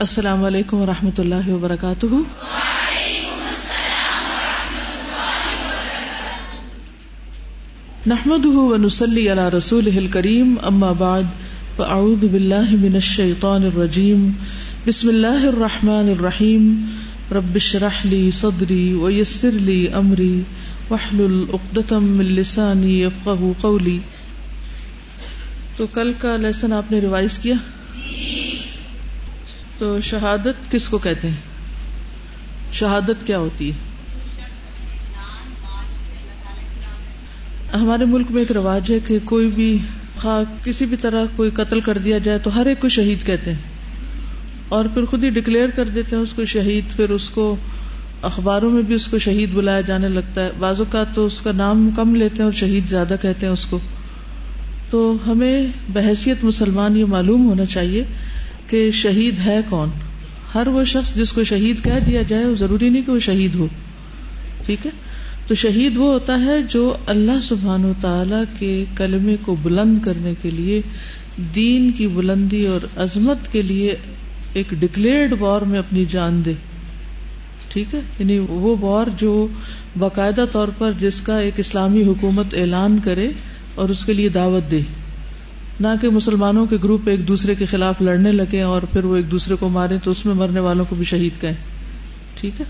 السلام علیکم و رحمۃ اللہ وبرکاتہ۔ نحمد ونسلی علی رسول کریم اما بعد، فاعوذ باللہ من الشیطان الرجیم۔ بسم اللہ الرحمن الرحیم۔ رب اشرح لی صدری ویسر لی امری۔ واحلل عقدۃ من لسانی یفقهوا قولی۔ تو کل کا لیسن آپ نے ریوائز کیا؟ تو شہادت کس کو کہتے ہیں؟ شہادت کیا ہوتی ہے؟ ہمارے ملک میں ایک رواج ہے کہ کوئی بھی خواہ کسی بھی طرح کوئی قتل کر دیا جائے تو ہر ایک کو شہید کہتے ہیں۔ اور پھر خود ہی ڈکلیئر کر دیتے ہیں اس کو شہید، پھر اس کو اخباروں میں بھی اس کو شہید بلایا جانے لگتا ہے۔ بعض اوقات تو اس کا نام کم لیتے ہیں اور شہید زیادہ کہتے ہیں اس کو۔ تو ہمیں بحثیت مسلمان یہ معلوم ہونا چاہیے کہ شہید ہے کون؟ ہر وہ شخص جس کو شہید کہہ دیا جائے، وہ ضروری نہیں کہ وہ شہید ہو۔ ٹھیک ہے؟ تو شہید وہ ہوتا ہے جو اللہ سبحان و تعالی کے کلمے کو بلند کرنے کے لیے، دین کی بلندی اور عظمت کے لیے ایک ڈکلیئرڈ وار میں اپنی جان دے۔ ٹھیک ہے؟ یعنی وہ وار جو باقاعدہ طور پر جس کا ایک اسلامی حکومت اعلان کرے اور اس کے لیے دعوت دے۔ نہ کہ مسلمانوں کے گروپ ایک دوسرے کے خلاف لڑنے لگے اور پھر وہ ایک دوسرے کو مارے تو اس میں مرنے والوں کو بھی شہید کہیں۔ ٹھیک ہے؟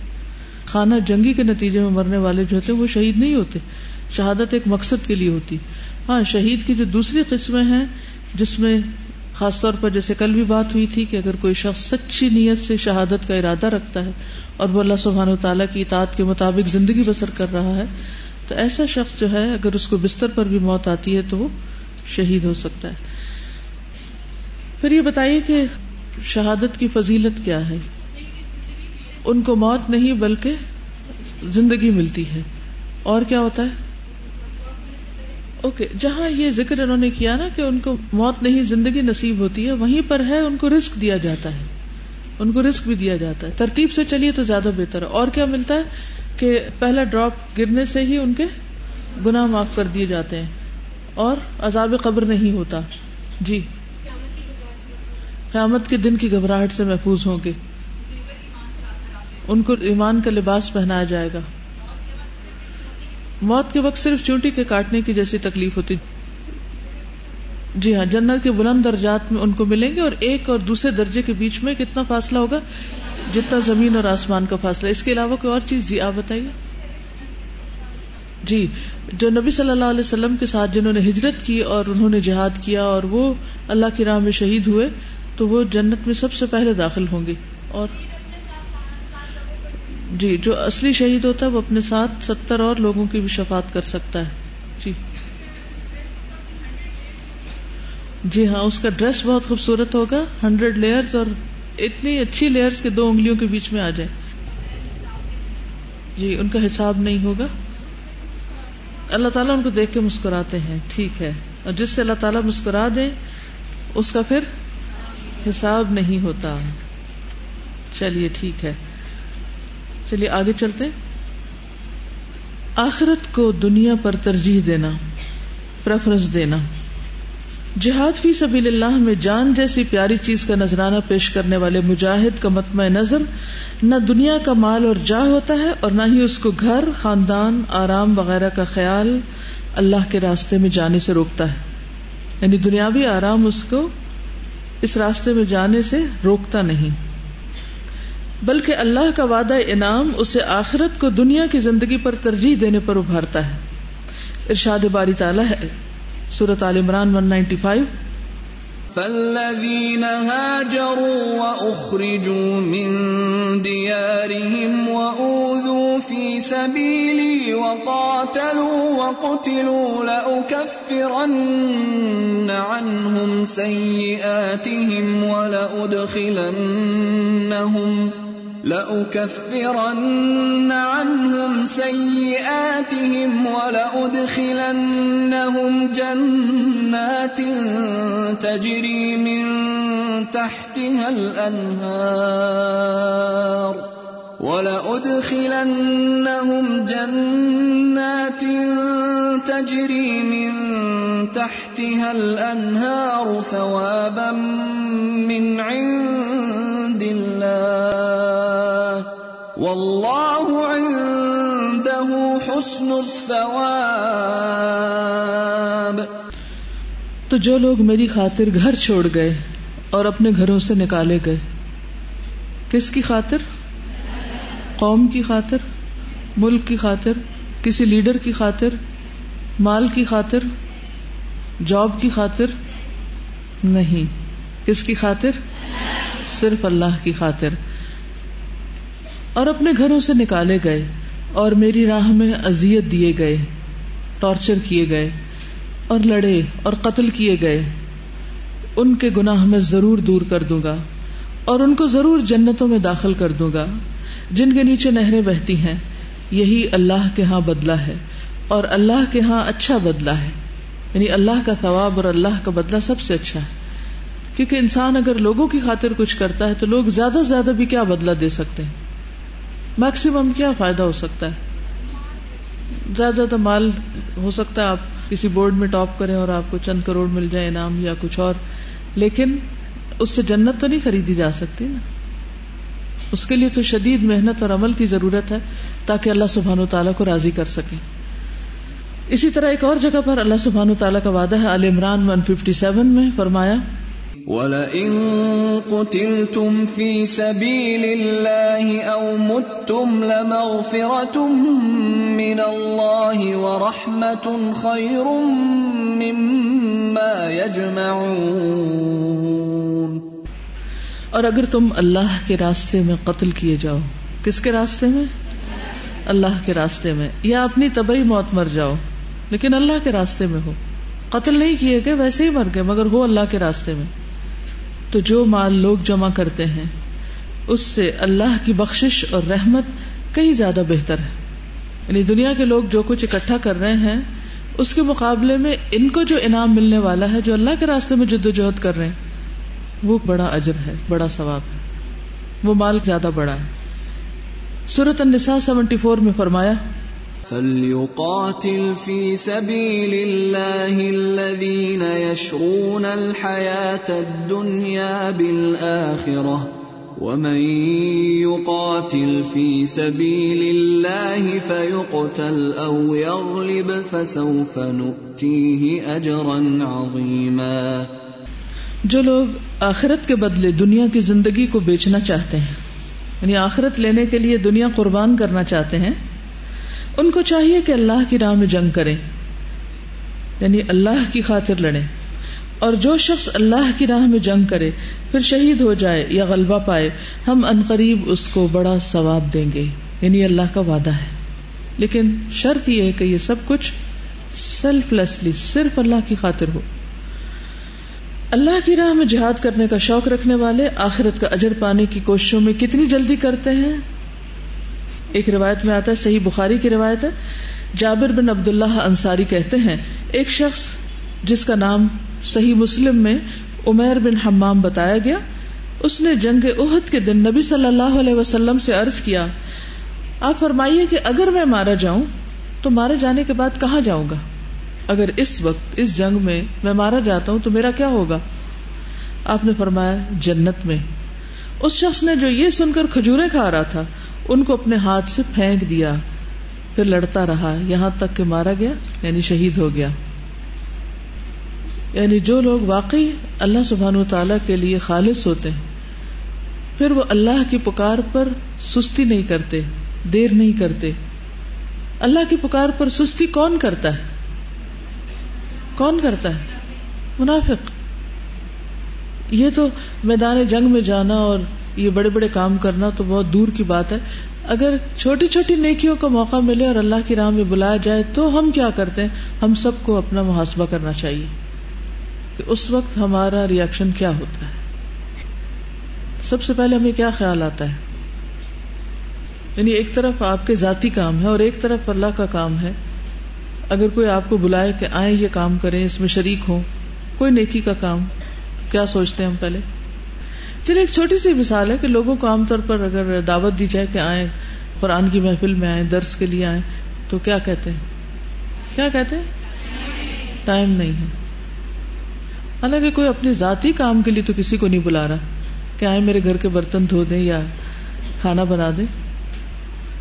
خانہ جنگی کے نتیجے میں مرنے والے جو ہوتے وہ شہید نہیں ہوتے۔ شہادت ایک مقصد کے لیے ہوتی۔ ہاں شہید کی جو دوسری قسمیں ہیں، جس میں خاص طور پر جیسے کل بھی بات ہوئی تھی کہ اگر کوئی شخص سچی نیت سے شہادت کا ارادہ رکھتا ہے اور وہ اللہ سبحانہ و تعالیٰ کی اطاعت کے مطابق زندگی بسر کر رہا ہے، تو ایسا شخص جو ہے، اگر اس کو بستر پر بھی موت آتی ہے تو وہ شہید ہو سکتا ہے۔ پھر یہ بتائیے کہ شہادت کی فضیلت کیا ہے؟ ان کو موت نہیں بلکہ زندگی ملتی ہے۔ اور کیا ہوتا ہے؟ اوکے okay, جہاں یہ ذکر انہوں نے کیا نا کہ ان کو موت نہیں زندگی نصیب ہوتی ہے وہیں پر ہے ان کو رسک دیا جاتا ہے۔ ان کو رسک بھی دیا جاتا ہے۔ ترتیب سے چلیے تو زیادہ بہتر ہے۔ اور کیا ملتا ہے کہ پہلا ڈراپ گرنے سے ہی ان کے گناہ معاف کر دیے جاتے ہیں۔ اور عذاب قبر نہیں ہوتا۔ جی۔ قیامت کے دن کی گھبراہٹ سے محفوظ ہوں گے۔ ان کو ایمان کا لباس پہنایا جائے گا۔ موت کے وقت صرف چونٹی کے کاٹنے کی جیسی تکلیف ہوتی۔ جی ہاں جنت کے بلند درجات میں ان کو ملیں گے اور ایک اور دوسرے درجے کے بیچ میں کتنا فاصلہ ہوگا؟ جتنا زمین اور آسمان کا فاصلہ۔ اس کے علاوہ کوئی اور چیز؟ جی آپ بتائیے۔ جی جو نبی صلی اللہ علیہ وسلم کے ساتھ جنہوں نے ہجرت کی اور انہوں نے جہاد کیا اور وہ اللہ کی راہ میں شہید ہوئے، تو وہ جنت میں سب سے پہلے داخل ہوں گے۔ اور جی جو اصلی شہید ہوتا ہے، وہ اپنے ساتھ ستر اور لوگوں کی بھی شفات کر سکتا ہے۔ جی۔ جی ہاں اس کا ڈریس بہت خوبصورت ہوگا۔ ہنڈریڈ لیئرز اور اتنی اچھی لیئرز کے دو انگلیوں کے بیچ میں آ جائے جی ان کا حساب نہیں ہوگا۔ اللہ تعالیٰ ان کو دیکھ کے مسکراتے ہیں، ٹھیک ہے۔ اور جس سے اللہ تعالیٰ مسکرا دے، اس کا پھر حساب نہیں ہوتا۔ چلیے، ٹھیک ہے۔ چلیے، آگے چلتے۔ آخرت کو دنیا پر ترجیح دینا پریفرنس دینا۔ جہاد فی سبیل اللہ میں جان جیسی پیاری چیز کا نذرانہ پیش کرنے والے مجاہد کا متمع نظر نہ دنیا کا مال اور جا ہوتا ہے اور نہ ہی اس کو گھر، خاندان، آرام وغیرہ کا خیال اللہ کے راستے میں جانے سے روکتا ہے۔ یعنی دنیاوی آرام اس کو اس راستے میں جانے سے روکتا نہیں۔ بلکہ اللہ کا وعدہ انعام اسے آخرت کو دنیا کی زندگی پر ترجیح دینے پر ابھارتا ہے۔ ارشاد باری تعالیٰ ہے۔ سورت عال عمران ون نائنٹی فائیو فالذين هاجروا وأخرجوا من ديارهم وأوذوا في سبيلي وقاتلوا وقتلوا لأكفرن عنهم سيئاتهم ولأدخلنهم لأكفرن عنهم سيئاتهم ولأدخلنهم جنات تجري من تحتها الأنهار ولأدخلنهم جنات تجري من تحتها الأنهار ثوابا من عند الله واللہ عنده حسن الثواب. تو جو لوگ میری خاطر گھر چھوڑ گئے اور اپنے گھروں سے نکالے گئے، کس کی خاطر؟ قوم کی خاطر، ملک کی خاطر، کسی لیڈر کی خاطر، مال کی خاطر، جاب کی خاطر؟ نہیں، کس کی خاطر؟ صرف اللہ کی خاطر۔ اور اپنے گھروں سے نکالے گئے اور میری راہ میں ازیت دیے گئے، ٹارچر کیے گئے اور لڑے اور قتل کیے گئے۔ ان کے گناہ میں ضرور دور کر دوں گا اور ان کو ضرور جنتوں میں داخل کر دوں گا۔ جن کے نیچے نہریں بہتی ہیں، یہی اللہ کے ہاں بدلا ہے اور اللہ کے ہاں اچھا بدلا ہے۔ یعنی اللہ کا ثواب اور اللہ کا بدلہ سب سے اچھا ہے۔ کیونکہ انسان اگر لوگوں کی خاطر کچھ کرتا ہے تو لوگ زیادہ سے زیادہ بھی کیا بدلا دے سکتے ہیں؟ میکسیمم کیا فائدہ ہو سکتا ہے؟ زیادہ زیادہ مال ہو سکتا ہے آپ کسی بورڈ میں ٹاپ کریں اور آپ کو چند کروڑ مل جائے انعام یا کچھ اور۔ لیکن اس سے جنت تو نہیں خریدی جا سکتی نا۔ اس کے لیے تو شدید محنت اور عمل کی ضرورت ہے تاکہ اللہ سبحان و تعالیٰ کو راضی کر سکے۔ اسی طرح ایک اور جگہ پر اللہ سبحان و تعالیٰ کا وعدہ ہے۔ عال عمران ون ففٹی سیون میں فرمایا وَلَئِن قُتِلْتُمْ فِي سَبِيلِ اللَّهِ أَوْ مُتُّمْ لَمَغْفِرَةٌ مِّنَ اللَّهِ وَرَحْمَةٌ خَيْرٌ مِّمَّا يَجْمَعُونَ اور اگر تم اللہ کے راستے میں قتل کیے جاؤ، کس کے راستے میں؟ اللہ کے راستے میں، یا اپنی طبعی موت مر جاؤ، لیکن اللہ کے راستے میں ہو۔ قتل نہیں کیے گئے، ویسے ہی مر گئے، مگر ہو اللہ کے راستے میں۔ تو جو مال لوگ جمع کرتے ہیں، اس سے اللہ کی بخشش اور رحمت کئی زیادہ بہتر ہے۔ یعنی دنیا کے لوگ جو کچھ اکٹھا کر رہے ہیں، اس کے مقابلے میں ان کو جو انعام ملنے والا ہے، جو اللہ کے راستے میں جد و جہد کر رہے ہیں، وہ بڑا اجر ہے، بڑا ثواب ہے۔ وہ مال زیادہ بڑا ہے۔ سورت النساء سیونٹی فور میں فرمایا فليقاتل في سبيل الله الذين يشرون الحياة الدنيا بالآخرة ومن يقاتل في سبيل الله فيقتل أو يغلب فسوف نؤتيه أجرا عظيما جو لوگ آخرت کے بدلے دنیا کی زندگی کو بیچنا چاہتے ہیں یعنی آخرت لینے کے لیے دنیا قربان کرنا چاہتے ہیں ان کو چاہیے کہ اللہ کی راہ میں جنگ کریں یعنی اللہ کی خاطر لڑیں۔ اور جو شخص اللہ کی راہ میں جنگ کرے، پھر شہید ہو جائے یا غلبہ پائے، ہم قریب اس کو بڑا ثواب دیں گے۔ یعنی اللہ کا وعدہ ہے۔ لیکن شرط یہ ہے کہ یہ سب کچھ سیلف لیسلی صرف اللہ کی خاطر ہو۔ اللہ کی راہ میں جہاد کرنے کا شوق رکھنے والے آخرت کا اجر پانے کی کوششوں میں کتنی جلدی کرتے ہیں؟ ایک روایت میں آتا ہے، صحیح بخاری کی روایت ہے۔ جابر بن عبد اللہ انصاری کہتے ہیں، ایک شخص جس کا نام صحیح مسلم میں عمیر بن حمام بتایا گیا، اس نے جنگ عہد کے دن نبی صلی اللہ علیہ وسلم سے عرض کیا، آپ فرمائیے کہ اگر میں مارا جاؤں، تو مارے جانے کے بعد کہاں جاؤں گا؟ اگر اس وقت، اس جنگ میں میں مارا جاتا ہوں، تو میرا کیا ہوگا؟ آپ نے فرمایا، جنت میں۔ اس شخص نے جو یہ سن کر کھجورے کھا رہا تھا ان کو اپنے ہاتھ سے پھینک دیا، پھر لڑتا رہا، یہاں تک کہ مارا گیا یعنی شہید ہو گیا۔ یعنی جو لوگ واقعی اللہ سبحان و تعالی کے لیے خالص ہوتے ہیں، پھر وہ اللہ کی پکار پر سستی نہیں کرتے، دیر نہیں کرتے۔ اللہ کی پکار پر سستی کون کرتا ہے؟ کون کرتا ہے؟ منافق۔ یہ تو میدان جنگ میں جانا اور یہ بڑے بڑے کام کرنا تو بہت دور کی بات ہے۔ اگر چھوٹی چھوٹی نیکیوں کا موقع ملے اور اللہ کی راہ میں بلایا جائے تو ہم کیا کرتے ہیں؟ ہم سب کو اپنا محاسبہ کرنا چاہیے کہ اس وقت ہمارا ریئیکشن کیا ہوتا ہے۔ سب سے پہلے ہمیں کیا خیال آتا ہے؟ یعنی ایک طرف آپ کے ذاتی کام ہے اور ایک طرف اللہ کا کام ہے۔ اگر کوئی آپ کو بلائے کہ آئیں یہ کام کریں، اس میں شریک ہوں، کوئی نیکی کا کام، کیا سوچتے ہیں ہم پہلے؟ چلیے، ایک چھوٹی سی مثال ہے کہ لوگوں کو عام طور پر اگر دعوت دی جائے کہ آئیں، قرآن کی محفل میں آئیں، درس کے لیے آئیں، تو کیا کہتے ہیں؟ کیا کہتے ہیں؟ ٹائم نہیں ہے۔ حالانکہ کوئی اپنی ذاتی کام کے لیے تو کسی کو نہیں بلا رہا کہ آئے میرے گھر کے برتن دھو دیں یا کھانا بنا دیں۔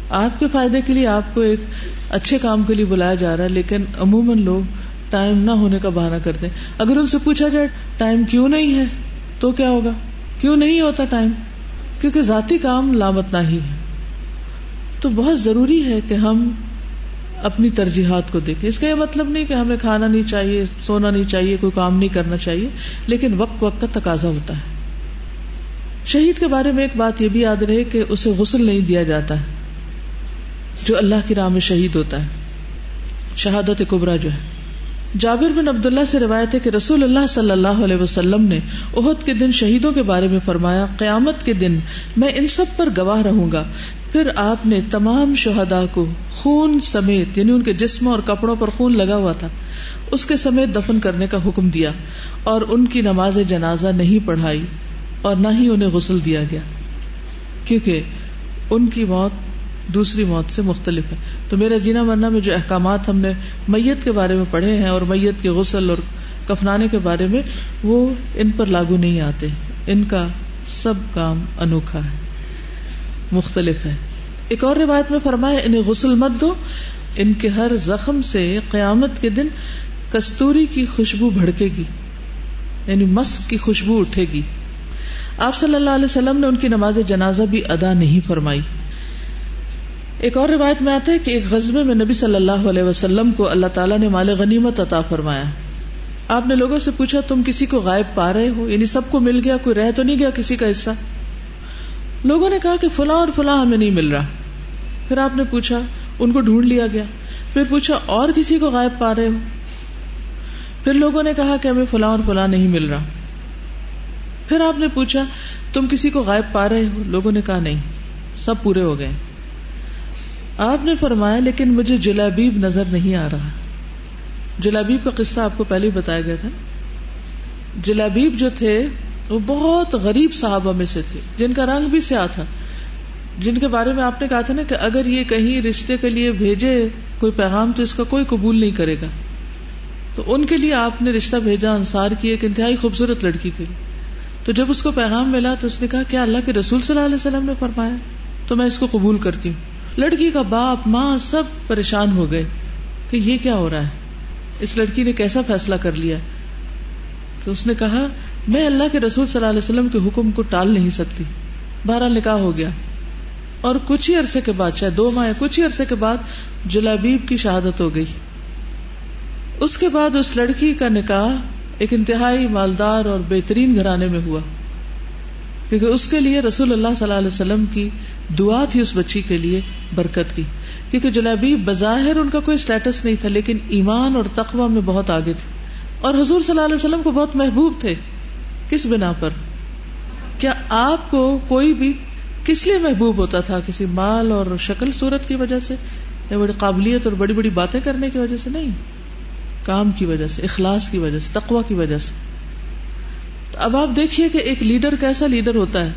آپ کے فائدے کے لیے آپ کو ایک اچھے کام کے لیے بلایا جا رہا ہے، لیکن عموماً لوگ ٹائم نہ ہونے کا بہانہ کرتے ہیں۔ اگر ان سے پوچھا جائے، ٹائم کیوں نہیں ہے؟ تو کیا ہوگا؟ کیوں نہیں ہوتا ٹائم؟ کیونکہ ذاتی کام لامت نہ ہی ہے۔ تو بہت ضروری ہے کہ ہم اپنی ترجیحات کو دیکھیں۔ اس کا یہ مطلب نہیں کہ ہمیں کھانا نہیں چاہیے، سونا نہیں چاہیے، کوئی کام نہیں کرنا چاہیے، لیکن وقت وقت کا تقاضا ہوتا ہے۔ شہید کے بارے میں ایک بات یہ بھی یاد رہے کہ اسے غسل نہیں دیا جاتا ہے، جو اللہ کی راہ میں شہید ہوتا ہے۔ شہادت کبرا جو ہے۔ جابر بن عبداللہ سے روایت ہے کہ رسول اللہ صلی اللہ علیہ وسلم نے عہد کے دن شہیدوں کے بارے میں فرمایا، قیامت کے دن میں ان سب پر گواہ رہوں گا۔ پھر آپ نے تمام شہدا کو خون سمیت یعنی ان کے جسم اور کپڑوں پر خون لگا ہوا تھا، اس کے سمیت دفن کرنے کا حکم دیا اور ان کی نماز جنازہ نہیں پڑھائی اور نہ ہی انہیں غسل دیا گیا۔ کیونکہ ان کی موت دوسری موت سے مختلف ہے۔ تو میرا جینا مرنا میں جو احکامات ہم نے میت کے بارے میں پڑھے ہیں اور میت کے غسل اور کفنانے کے بارے میں، وہ ان پر لاگو نہیں آتے۔ ان کا سب کام انوکھا ہے، مختلف ہے۔ ایک اور روایت میں فرمایا، انہیں غسل مت دو۔ ان کے ہر زخم سے قیامت کے دن کستوری کی خوشبو بھڑکے گی یعنی مسک کی خوشبو اٹھے گی۔ آپ صلی اللہ علیہ وسلم نے ان کی نماز جنازہ بھی ادا نہیں فرمائی۔ ایک اور روایت میں آتا ہے کہ ایک غزبے میں نبی صلی اللہ علیہ وسلم کو اللہ تعالیٰ نے مال غنیمت عطا فرمایا۔ آپ نے لوگوں سے پوچھا، تم کسی کو غائب پا رہے ہو؟ یعنی سب کو مل گیا، کوئی رہ تو نہیں گیا کسی کا حصہ؟ لوگوں نے کہا کہ فلاں اور فلاں ہمیں نہیں مل رہا۔ پھر آپ نے پوچھا، ان کو ڈھونڈ لیا گیا۔ پھر پوچھا، اور کسی کو غائب پا رہے ہو؟ پھر لوگوں نے کہا کہ ہمیں فلاں اور فلاں نہیں مل رہا۔ پھر آپ نے پوچھا، تم کسی کو غائب پا رہے ہو؟ لوگوں نے کہا نہیں، سب پورے ہو گئے۔ آپ نے فرمایا لیکن مجھے جلابیب نظر نہیں آ رہا۔ جلابیب کا قصہ آپ کو پہلے ہی بتایا گیا تھا۔ جلابیب جو تھے، وہ بہت غریب صحابہ میں سے تھے، جن کا رنگ بھی سیاہ تھا۔ جن کے بارے میں آپ نے کہا تھا نا کہ اگر یہ کہیں رشتے کے لیے بھیجے کوئی پیغام تو اس کا کوئی قبول نہیں کرے گا۔ تو ان کے لیے آپ نے رشتہ بھیجا، انصار کی ایک انتہائی خوبصورت لڑکی کے لیے۔ تو جب اس کو پیغام ملا تو اس نے کہا، کیا اللہ کے رسول صلی اللہ علیہ وسلم نے فرمایا؟ تو میں اس کو قبول کرتی ہوں۔ لڑکی کا باپ، ماں سب پریشان ہو گئے کہ یہ کیا ہو رہا ہے؟ اس لڑکی نے کیسا فیصلہ کر لیا؟ تو اس نے کہا، میں اللہ کے رسول صلی اللہ علیہ وسلم کے حکم کو ٹال نہیں سکتی۔ بارہ نکاح ہو گیا۔ اور کچھ ہی عرصے کے بعد، شاید دو ماہ کچھ ہی عرصے کے بعد، جلابیب کی شہادت ہو گئی۔ اس کے بعد اس لڑکی کا نکاح ایک انتہائی مالدار اور بہترین گھرانے میں ہوا۔ کیونکہ اس کے لیے رسول اللہ صلی اللہ علیہ وسلم کی دعا تھی اس بچی کے لیے برکت کی۔ کیونکہ جلابی بظاہر ان کا کوئی اسٹیٹس نہیں تھا، لیکن ایمان اور تقوی میں بہت آگے تھے۔ اور حضور صلی اللہ علیہ وسلم کو بہت محبوب تھے۔ کس بنا پر؟ کیا آپ کو کوئی بھی کس لیے محبوب ہوتا تھا؟ کسی مال اور شکل، صورت کی وجہ سے؟ یا بڑی قابلیت اور بڑی بڑی باتیں کرنے کی وجہ سے؟ نہیں۔ کام کی وجہ سے، اخلاص کی وجہ سے تقوا کی وجہ سے۔ اب آپ دیکھیے کہ ایک لیڈر کیسا لیڈر ہوتا ہے۔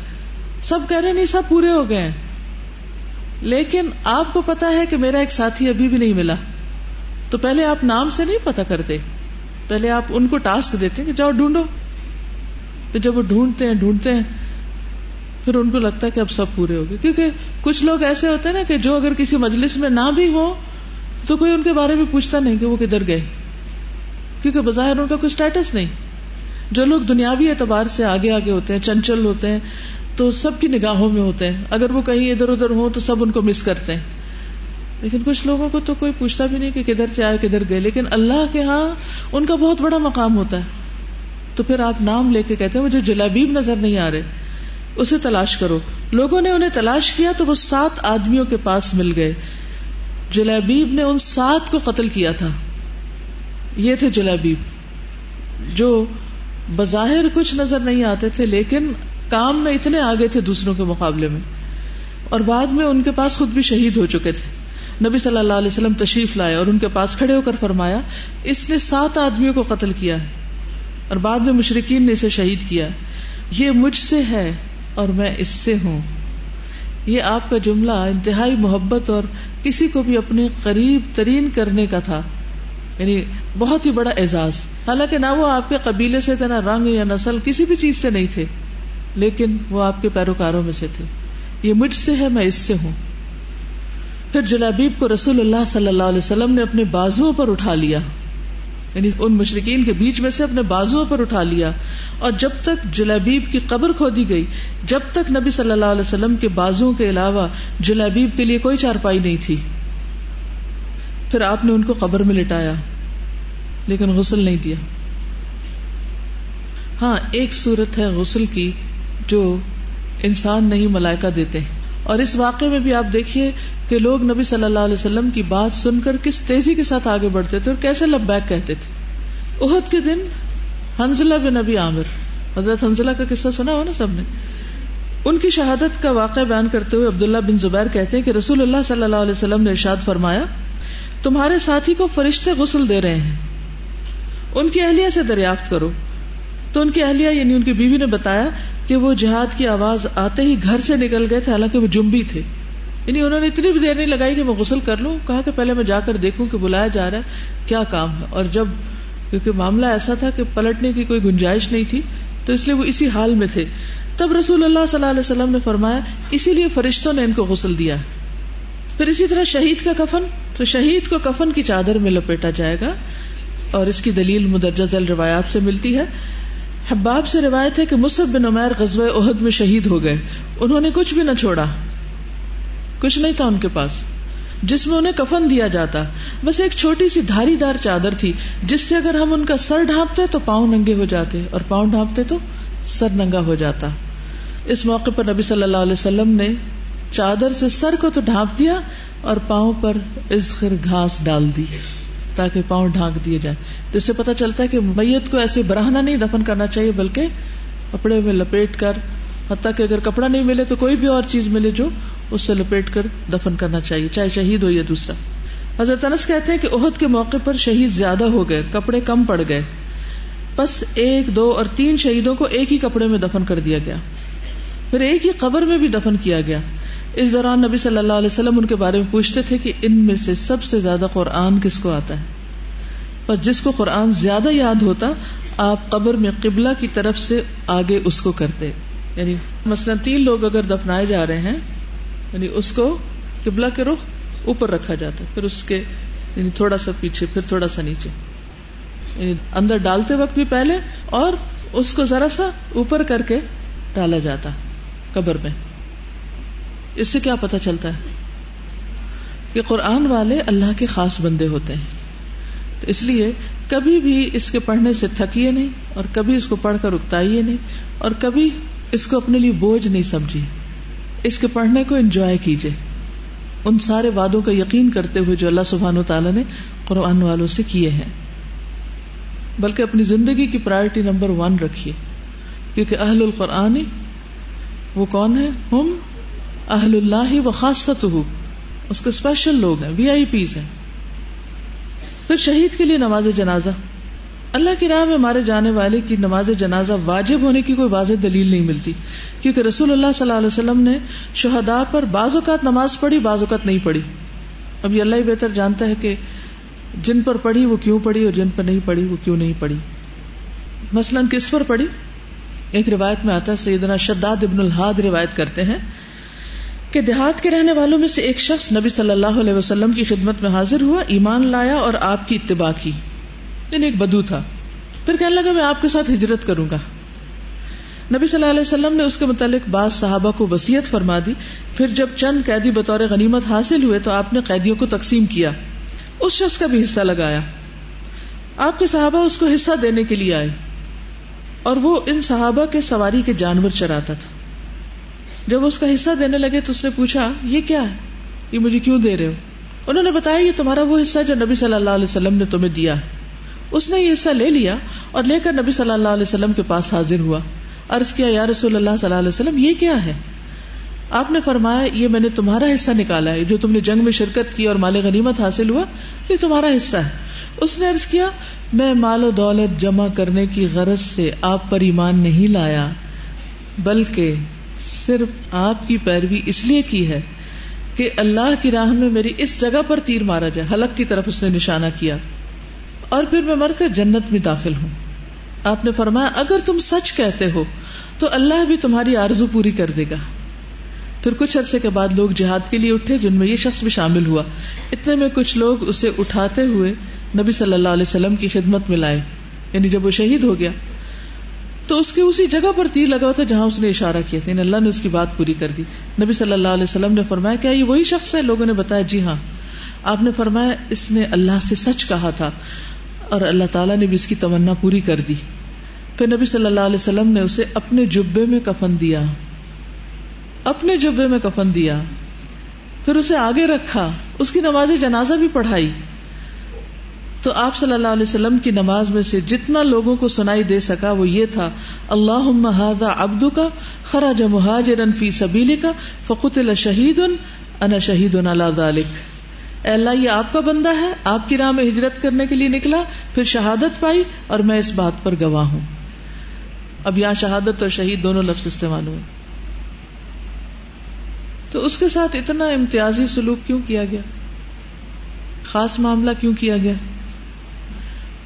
سب کہہ رہے نہیں، سب پورے ہو گئے ہیں۔ لیکن آپ کو پتا ہے کہ میرا ایک ساتھی ابھی بھی نہیں ملا۔ تو پہلے آپ نام سے نہیں پتا کرتے۔ پہلے آپ ان کو ٹاسک دیتے کہ جاؤ ڈھونڈو۔ پھر جب وہ ڈھونڈتے ہیں ڈھونڈتے ہیں، پھر ان کو لگتا ہے کہ اب سب پورے ہو گئے۔ کیونکہ کچھ لوگ ایسے ہوتے ہیں نا کہ جو اگر کسی مجلس میں نہ بھی ہو، تو کوئی ان کے بارے میں پوچھتا نہیں کہ وہ کدھر گئے۔ کیونکہ بظاہر ان کا کوئی اسٹیٹس نہیں۔ جو لوگ دنیاوی اعتبار سے آگے آگے ہوتے ہیں، چنچل ہوتے ہیں، تو سب کی نگاہوں میں ہوتے ہیں۔ اگر وہ کہیں ادھر ادھر ہوں تو سب ان کو مس کرتے ہیں۔ لیکن کچھ لوگوں کو تو کوئی پوچھتا بھی نہیں کہ کدھر سے آئے، کدھر گئے۔ لیکن اللہ کے ہاں ان کا بہت بڑا مقام ہوتا ہے۔ تو پھر آپ نام لے کے کہتے ہیں، مجھے جلابیب نظر نہیں آ رہے۔ اسے تلاش کرو۔ لوگوں نے انہیں تلاش کیا تو وہ سات آدمیوں کے پاس مل گئے۔ جلابیب نے ان سات کو قتل کیا تھا۔ یہ تھے جلابیب۔ جو بظاہر کچھ نظر نہیں آتے تھے، لیکن کام میں اتنے آگے تھے دوسروں کے مقابلے میں۔ اور بعد میں ان کے پاس خود بھی شہید ہو چکے تھے۔ نبی صلی اللہ علیہ وسلم تشریف لائے اور ان کے پاس کھڑے ہو کر فرمایا، اس نے سات آدمیوں کو قتل کیا ہے۔ اور بعد میں مشرقین نے اسے شہید کیا۔ یہ مجھ سے ہے اور میں اس سے ہوں۔ یہ آپ کا جملہ انتہائی محبت اور کسی کو بھی اپنے قریب ترین کرنے کا تھا۔ یعنی بہت ہی بڑا اعزاز۔ حالانکہ نہ وہ آپ کے قبیلے سے تھے، نہ رنگ یا نسل، کسی بھی چیز سے نہیں تھے، لیکن وہ آپ کے پیروکاروں میں سے تھے۔ یہ مجھ سے ہے، میں اس سے ہوں۔ پھر جلابیب کو رسول اللہ صلی اللہ علیہ وسلم نے اپنے بازو پر اٹھا لیا۔ یعنی ان مشرقین کے بیچ میں سے اپنے بازو پر اٹھا لیا۔ اور جب تک جلابیب کی قبر کھودی گئی، جب تک نبی صلی اللہ علیہ وسلم کے بازو کے علاوہ جلابیب کے لیے کوئی چارپائی نہیں تھی۔ پھر آپ نے ان کو قبر میں لٹایا، لیکن غسل نہیں دیا۔ ہاں ایک صورت ہے غسل کی جو انسان نہیں ملائکہ دیتے۔ اور اس واقعے میں بھی آپ دیکھیے کہ لوگ نبی صلی اللہ علیہ وسلم کی بات سن کر کس تیزی کے ساتھ آگے بڑھتے تھے اور کیسے لبیک کہتے تھے۔ عہد کے دن حنزلہ بن نبی عامر، حضرت حنزلہ کا قصہ سنا ہو نا سب نے؟ ان کی شہادت کا واقعہ بیان کرتے ہوئے عبداللہ بن زبیر کہتے ہیں کہ رسول اللہ صلی اللہ علیہ وسلم نے ارشاد فرمایا تمہارے ساتھی کو فرشتے غسل دے رہے ہیں۔ ان کی اہلیہ سے دریافت کرو۔ تو ان کی اہلیہ یعنی ان کی بیوی نے بتایا کہ وہ جہاد کی آواز آتے ہی گھر سے نکل گئے تھے، حالانکہ وہ جمبی تھے۔ یعنی انہوں نے اتنی بھی دیر نہیں لگائی کہ میں غسل کر لوں۔ کہا کہ پہلے میں جا کر دیکھوں کہ بلایا جا رہا ہے، کیا کام ہے۔ اور جب، کیونکہ معاملہ ایسا تھا کہ پلٹنے کی کوئی گنجائش نہیں تھی، تو اس لیے وہ اسی حال میں تھے۔ تب رسول اللہ صلی اللہ علیہ وسلم نے فرمایا، اسی لیے فرشتوں نے ان کو غسل دیا پھر اسی طرح شہید کا کفن، تو شہید کو کفن کی چادر میں لپیٹا جائے گا اور اس کی دلیل مدرجہ ذیل روایات سے ملتی ہے۔ حباب سے روایت ہے کہ مصحف بن عمیر غزوہ عہد میں شہید ہو گئے۔ انہوں نے کچھ بھی نہ چھوڑا۔ کچھ نہیں تھا ان کے پاس۔ جس میں انہیں کفن دیا جاتا۔ بس ایک چھوٹی سی دھاری دار چادر تھی، جس سے اگر ہم ان کا سر ڈھانپتے تو پاؤں ننگے ہو جاتے اور پاؤں ڈھانپتے تو سر ننگا ہو جاتا۔ اس موقع پر نبی صلی اللہ علیہ وسلم نے چادر سے سر کو تو ڈھانپ دیا اور پاؤں پر ازخر گھاس ڈال دی تاکہ پاؤں ڈھانک دیے جائیں۔ جس سے پتا چلتا ہے کہ میت کو ایسے براہنا نہیں دفن کرنا چاہیے، بلکہ کپڑے میں لپیٹ کر، حتیٰ کہ اگر کپڑا نہیں ملے تو کوئی بھی اور چیز ملے جو اس سے لپیٹ کر دفن کرنا چاہیے، چاہے شہید ہو یا دوسرا۔ حضرت انس کہتے ہیں کہ عہد کے موقع پر شہید زیادہ ہو گئے، کپڑے کم پڑ گئے۔ بس ایک، دو اور تین شہیدوں کو ایک ہی کپڑے میں دفن کر دیا گیا۔ پھر ایک ہی قبر میں بھی دفن کیا گیا۔ اس دوران نبی صلی اللہ علیہ وسلم ان کے بارے میں پوچھتے تھے کہ ان میں سے سب سے زیادہ قرآن کس کو آتا ہے؟ اور جس کو قرآن زیادہ یاد ہوتا، آپ قبر میں قبلہ کی طرف سے آگے اس کو کرتے۔ یعنی مثلاً تین لوگ اگر دفنائے جا رہے ہیں یعنی اس کو قبلہ کے رخ اوپر رکھا جاتا ہے پھر اس کے یعنی تھوڑا سا پیچھے، پھر تھوڑا سا نیچے۔ یعنی اندر ڈالتے وقت بھی پہلے اور اس کو ذرا سا اوپر کر کے ڈالا جاتا قبر میں۔ اس سے کیا پتا چلتا ہے کہ قرآن والے اللہ کے خاص بندے ہوتے ہیں۔ تو اس لیے کبھی بھی اس کے پڑھنے سے تھکیے نہیں اور کبھی اس کو پڑھ کر اکتائیے نہیں اور کبھی اس کو اپنے لیے بوجھ نہیں سمجھیے۔ اس کے پڑھنے کو انجوائے کیجیے۔ ان سارے وادوں کا یقین کرتے ہوئے جو اللہ سبحان و تعالیٰ نے قرآن والوں سے کیے ہیں۔ بلکہ اپنی زندگی کی پرائرٹی نمبر ون رکھیے۔ کیونکہ اہل القرآن وہ کون ہے ہم اہل اللہ و خاصت اس کے اسپیشل لوگ ہیں وی آئی پیز ہیں۔ پھر شہید کے لیے نماز جنازہ۔ اللہ کی راہ میں مارے جانے والے کی نماز جنازہ واجب ہونے کی کوئی واضح دلیل نہیں ملتی۔ کیونکہ رسول اللہ صلی اللہ علیہ وسلم نے شہدا پر بعض اوقات نماز پڑھی، بعض اوقات نہیں پڑھی۔ اب یہ اللہ ہی بہتر جانتا ہے کہ جن پر پڑھی وہ کیوں پڑھی اور جن پر نہیں پڑھی وہ کیوں نہیں پڑھی۔ مثلاً کس پر پڑھی؟ ایک روایت میں آتا ہے، سیدنا شداد ابن الحاد روایت کرتے ہیں۔ کہ دیہات کے رہنے والوں میں سے ایک شخص نبی صلی اللہ علیہ وسلم کی خدمت میں حاضر ہوا، ایمان لایا اور آپ کی اتباع کی۔ یعنی ایک بدو تھا۔ پھر کہنے لگا، میں آپ کے ساتھ ہجرت کروں گا۔ نبی صلی اللہ علیہ وسلم نے اس کے متعلق بعض صحابہ کو وسیعت فرما دی۔ پھر جب چند قیدی بطور غنیمت حاصل ہوئے تو آپ نے قیدیوں کو تقسیم کیا۔ اس شخص کا بھی حصہ لگایا۔ آپ کے صحابہ اس کو حصہ دینے کے لیے آئے۔ اور وہ ان صحابہ کے سواری کے جانور چراتا تھا۔ جب اس کا حصہ دینے لگے تو اس نے پوچھا، یہ کیا ہے؟ یہ مجھے کیوں دے رہے ہو؟ انہوں نے بتایا، یہ تمہارا وہ حصہ جو نبی صلی اللہ علیہ وسلم نے تمہیں دیا ہے۔ اس نے یہ حصہ لے لیا اور لے کر نبی صلی اللہ علیہ وسلم کے پاس حاضر ہوا۔ عرض کیا، یا رسول اللہ صلی اللہ علیہ وسلم، یہ کیا ہے؟ آپ نے فرمایا، یہ میں نے تمہارا حصہ نکالا ہے۔ جو تم نے جنگ میں شرکت کی اور مال غنیمت حاصل ہوا، یہ تمہارا حصہ ہے۔ اس نے عرض کیا، میں مال و دولت جمع کرنے کی غرض سے آپ پر ایمان نہیں لایا، بلکہ صرف آپ کی پیروی اس لیے کی ہے کہ اللہ کی راہ میں میری اس جگہ پر تیر مارا جائے، حلق کی طرف اس نے نشانہ کیا، اور پھر میں مر کر جنت میں داخل ہوں۔ آپ نے فرمایا، اگر تم سچ کہتے ہو، تو اللہ بھی تمہاری آرزو پوری کر دے گا۔ پھر کچھ عرصے کے بعد لوگ جہاد کے لیے اٹھے، جن میں یہ شخص بھی شامل ہوا۔ اتنے میں کچھ لوگ اسے اٹھاتے ہوئے نبی صلی اللہ علیہ وسلم کی خدمت میں لائے یعنی جب وہ شہید ہو گیا تو اس کی اسی جگہ پر تیر لگا تھا جہاں اس نے اشارہ کیا تھا۔ یعنی اللہ نے اس کی بات پوری کر دی۔ نبی صلی اللہ علیہ وسلم نے فرمایا، کیا یہ وہی شخص ہے؟ لوگوں نے بتایا جی ہاں۔ آپ نے فرمایا، اس نے اللہ سے سچ کہا تھا اور اللہ تعالیٰ نے بھی اس کی تمنا پوری کر دی۔ پھر نبی صلی اللہ علیہ وسلم نے اسے اپنے جبے میں کفن دیا۔ اپنے جبے میں کفن دیا۔ پھر اسے آگے رکھا۔ اس کی نماز جنازہ بھی پڑھائی۔ تو آپ صلی اللہ علیہ وسلم کی نماز میں سے جتنا لوگوں کو سنائی دے سکا وہ یہ تھا اللہ ابدو کا خراج مہاجر فی سبیلی کا فقت شہید ان شہید اللہ اللہ، یہ آپ کا بندہ ہے، آپ کی راہ میں ہجرت کرنے کے لیے نکلا، پھر شہادت پائی اور میں اس بات پر گواہ ہوں۔ اب یہاں شہادت اور شہید دونوں لفظ استعمال ہوئے۔ تو اس کے ساتھ اتنا امتیازی سلوک کیوں کیا گیا؟ خاص معاملہ کیوں کیا گیا؟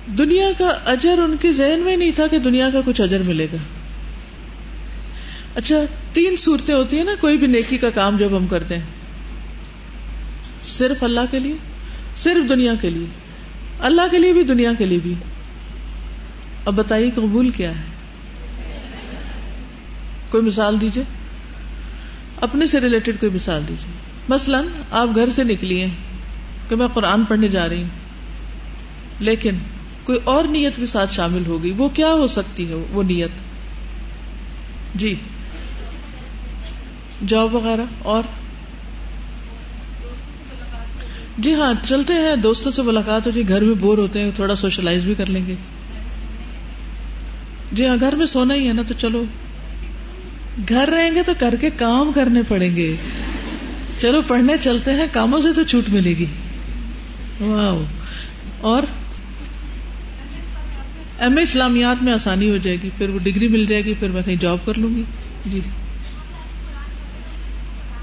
دنیا کا اجر ان کے ذہن میں نہیں تھا کہ دنیا کا کچھ اجر ملے گا۔ اچھا تین صورتیں ہوتی ہیں نا، کوئی بھی نیکی کا کام جب ہم کرتے ہیں۔ صرف اللہ کے لیے؟ صرف دنیا کے لیے۔ اللہ کے لیے بھی، دنیا کے لیے بھی۔ اب بتائیے قبول کیا ہے؟ کوئی مثال دیجیے اپنے سے ریلیٹڈ کوئی مثال دیجیے مثلاً، آپ گھر سے نکلی ہیں کہ میں قرآن پڑھنے جا رہی ہوں، لیکن کوئی اور نیت بھی ساتھ شامل ہوگی وہ کیا ہو سکتی ہے وہ نیت جی جاب وغیرہ اور جی ہاں چلتے ہیں دوستوں سے ملاقات ہو جی گھر میں بور ہوتے ہیں، تھوڑا سوشلائز بھی کر لیں گے۔ جی ہاں گھر میں سونا ہی ہے نا، تو چلو۔ گھر رہیں گے تو کر کے کام کرنے پڑیں گے۔ چلو، پڑھنے چلتے ہیں، کاموں سے تو چھوٹ ملے گی۔ واہ اور ایم اے اسلامیات میں آسانی ہو جائے گی، پھر وہ ڈگری مل جائے گی، پھر میں کہیں جاب کر لوں گی۔ جی۔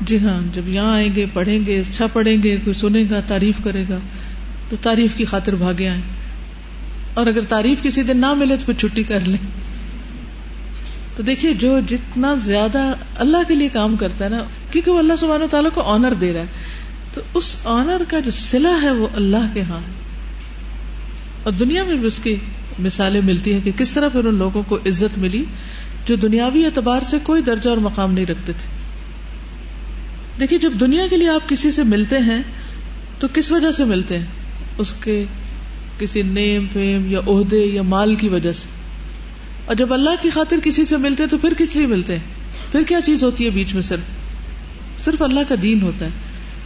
جی ہاں جب یہاں آئیں گے، پڑھیں گے اچھا پڑھیں گے، کوئی سنے گا، تعریف کرے گا، تو تعریف کی خاطر بھاگے آئیں۔ اور اگر تعریف کسی دن نہ ملے تو پھر چھٹی کر لیں۔ تو دیکھیے، جو جتنا زیادہ اللہ کے لیے کام کرتا ہے نا، کیونکہ وہ اللہ سبحانہ تعالیٰ کو آنر دے رہا ہے، تو اس آنر کا جو سلا ہے وہ اللہ کے ہاں۔ ہے اور دنیا میں بھی اس کی مثالیں ملتی ہیں کہ کس طرح پھر ان لوگوں کو عزت ملی جو دنیاوی اعتبار سے کوئی درجہ اور مقام نہیں رکھتے تھے۔ دیکھیے، جب دنیا کے لیے آپ کسی سے ملتے ہیں، تو کس وجہ سے ملتے ہیں؟ اس کے کسی نیم، فیم یا عہدے یا مال کی وجہ سے۔ اور جب اللہ کی خاطر کسی سے ملتے تو پھر کس لیے ملتے ہیں؟ پھر کیا چیز ہوتی ہے بیچ میں صرف؟ صرف اللہ کا دین ہوتا ہے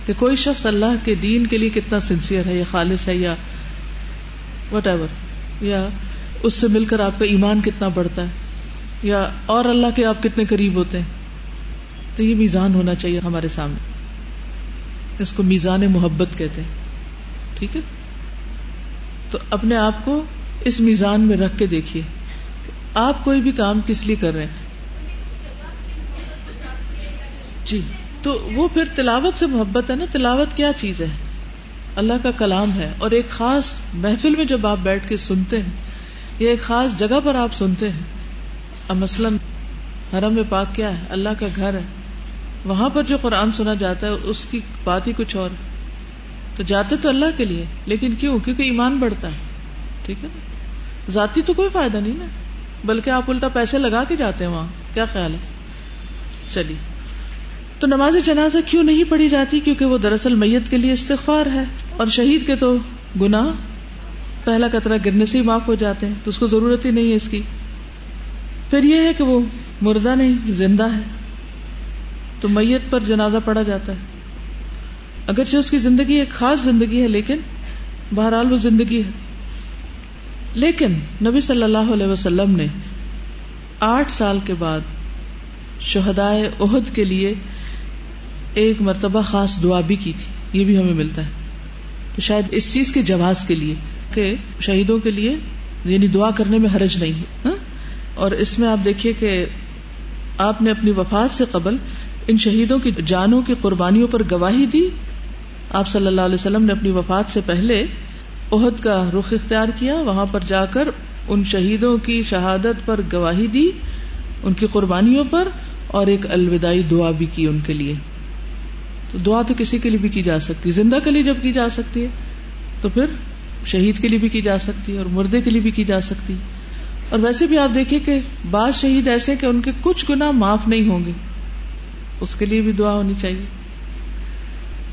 کہ کوئی شخص اللہ کے دین کے لیے کتنا سنسیئر ہے یا خالص ہے یا وٹ ایور یا اس سے مل کر آپ کا ایمان کتنا بڑھتا ہے، یا اور اللہ کے آپ کتنے قریب ہوتے ہیں۔ تو یہ میزان ہونا چاہیے ہمارے سامنے۔ اس کو میزان محبت کہتے ہیں۔ ٹھیک ہے؟ تو اپنے آپ کو اس میزان میں رکھ کے دیکھیے آپ کوئی بھی کام کس لیے کر رہے ہیں۔ جی تو وہ پھر تلاوت سے محبت ہے نا۔ تلاوت کیا چیز ہے؟ اللہ کا کلام ہے اور ایک خاص محفل میں جب آپ بیٹھ کے سنتے ہیں یا ایک خاص جگہ پر آپ سنتے ہیں۔ اب مثلاً حرم میں پاک کیا ہے؟ اللہ کا گھر ہے۔ وہاں پر جو قرآن سنا جاتا ہے، اس کی بات ہی کچھ اور تو جاتے تو اللہ کے لیے، لیکن کیوں؟ کیونکہ ایمان بڑھتا ہے۔ ٹھیک ہے؟ نا ذاتی تو کوئی فائدہ نہیں نا۔ بلکہ آپ الٹا پیسے لگا کے جاتے ہیں وہاں۔ کیا خیال ہے؟ چلیے۔ تو نماز جنازہ کیوں نہیں پڑھی جاتی؟ کیونکہ وہ دراصل میت کے لیے استغفار ہے اور شہید کے تو گناہ پہلا قطرہ گرنے سے ہی معاف ہو جاتے ہیں، تو اس کو ضرورت ہی نہیں ہے اس کی۔ پھر یہ ہے کہ وہ مردہ نہیں، زندہ ہے۔ تو میت پر جنازہ پڑا جاتا ہے۔ اگرچہ اس کی زندگی ایک خاص زندگی ہے، لیکن بہرحال وہ زندگی ہے۔ لیکن نبی صلی اللہ علیہ وسلم نے آٹھ سال کے بعد شہدائے عہد کے لیے ایک مرتبہ خاص دعا بھی کی تھی، یہ بھی ہمیں ملتا ہے۔ تو شاید اس چیز کے جواز کے لیے کہ شہیدوں کے لیے یعنی دعا کرنے میں حرج نہیں ہے ہاں؟ اور اس میں آپ دیکھیے کہ آپ نے اپنی وفات سے قبل ان شہیدوں کی جانوں کی قربانیوں پر گواہی دی۔ آپ صلی اللہ علیہ وسلم نے اپنی وفات سے پہلے عہد کا رخ اختیار کیا، وہاں پر جا کر ان شہیدوں کی شہادت پر گواہی دی، ان کی قربانیوں پر اور ایک الوداعی دعا بھی کی ان کے لیے۔ دعا تو کسی کے لیے بھی کی جا سکتی زندہ کے لیے جب کی جا سکتی ہے، تو پھر شہید کے لیے بھی کی جا سکتی ہے اور مردے کے لیے بھی کی جا سکتی اور ویسے بھی آپ دیکھیے کہ بعض شہید ایسے کہ ان کے کچھ گنا معاف نہیں ہوں گے۔ اس کے لیے بھی دعا ہونی چاہیے۔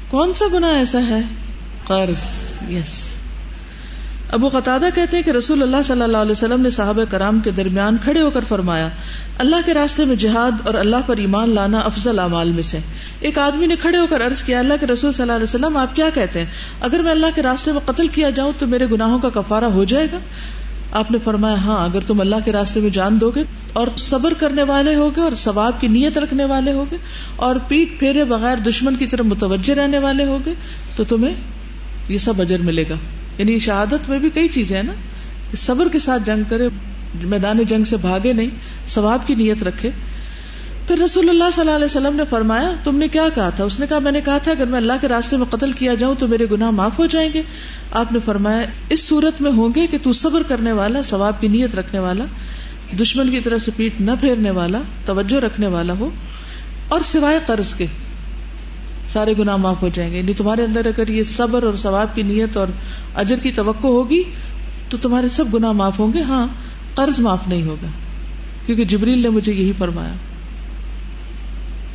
کون سا گنا ایسا ہے؟ قرض یس ابو قطع کہتے ہیں کہ رسول اللہ صلی اللہ علیہ وسلم نے صاحب کرام کے درمیان کھڑے ہو کر فرمایا، اللہ کے راستے میں جہاد اور اللہ پر ایمان لانا افضل اعمال میں سے۔ ایک آدمی نے کھڑے ہو کر عرض کیا، اللہ کے رسول صلی اللہ علیہ وسلم، آپ کیا کہتے ہیں؟ اگر میں اللہ کے راستے میں قتل کیا جاؤں تو میرے گناہوں کا کفارہ ہو جائے گا۔ آپ نے فرمایا ہاں اگر تم اللہ کے راستے میں جان دو گے اور صبر کرنے والے ہوگے اور ثواب کی نیت رکھنے والے ہوگے اور پیٹ پھیرے بغیر دشمن کی طرف متوجہ رہنے والے ہوگے تو تمہیں یہ سب اجر ملے گا۔ یعنی شہادت میں بھی کئی چیزیں ہیں نا صبر کے ساتھ جنگ کرے، میدان جنگ سے بھاگے نہیں، ثواب کی نیت رکھے۔ پھر رسول اللہ صلی اللہ علیہ وسلم نے فرمایا، تم نے کیا کہا تھا؟ اس نے کہا، میں نے کہا تھا، اگر میں اللہ کے راستے میں قتل کیا جاؤں تو میرے گناہ معاف ہو جائیں گے۔ آپ نے فرمایا، اس صورت میں ہوں گے کہ تو صبر کرنے والا، ثواب کی نیت رکھنے والا، دشمن کی طرف سے پیٹ نہ پھیرنے والا، توجہ رکھنے والا ہو، اور سوائے قرض کے سارے گناہ معاف ہو جائیں گے۔ یعنی تمہارے اندر اگر یہ صبر اور ثواب کی نیت اور اجر کی توقع ہوگی تو تمہارے سب گناہ معاف ہوں گے۔ ہاں قرض معاف نہیں ہوگا۔ کیونکہ جبریل نے مجھے یہی فرمایا۔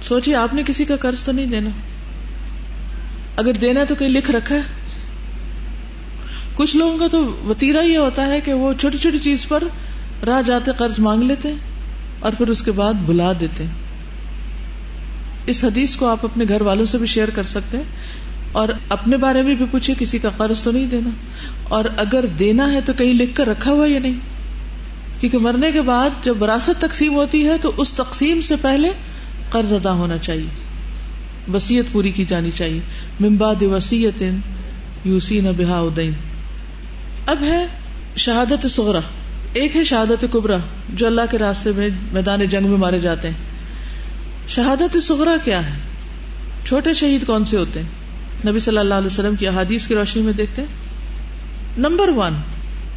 سوچیے آپ نے کسی کا قرض تو نہیں دینا۔ اگر دینا تو کہیں لکھ رکھا ہے۔ کچھ لوگوں کا تو وتیرا یہ ہوتا ہے کہ وہ چھوٹی چھوٹی چیز پر راہ جاتے، قرض مانگ لیتے اور پھر اس کے بعد بلا دیتے۔ اس حدیث کو آپ اپنے گھر والوں سے بھی شیئر کر سکتے ہیں۔ اور اپنے بارے میں بھی پوچھے کسی کا قرض تو نہیں دینا۔ اور اگر دینا ہے تو کہیں لکھ کر رکھا ہوا یا نہیں؟ کیونکہ مرنے کے بعد جب وراثت تقسیم ہوتی ہے تو اس تقسیم سے پہلے قرض ادا ہونا چاہیے۔ وسیعت پوری کی جانی چاہیے۔ ممباد وسیعت یوسی نہ بحا ادین۔ اب ہے شہادت سغرا ایک ہے شہادت کبرا جو اللہ کے راستے میں میدان جنگ میں مارے جاتے ہیں۔ شہادت سغرا کیا ہے؟ چھوٹے شہید کون سے ہوتے ہیں؟ نبی صلی اللہ علیہ وسلم کی احادیث کی روشنی میں دیکھتے ہیں۔ نمبر ون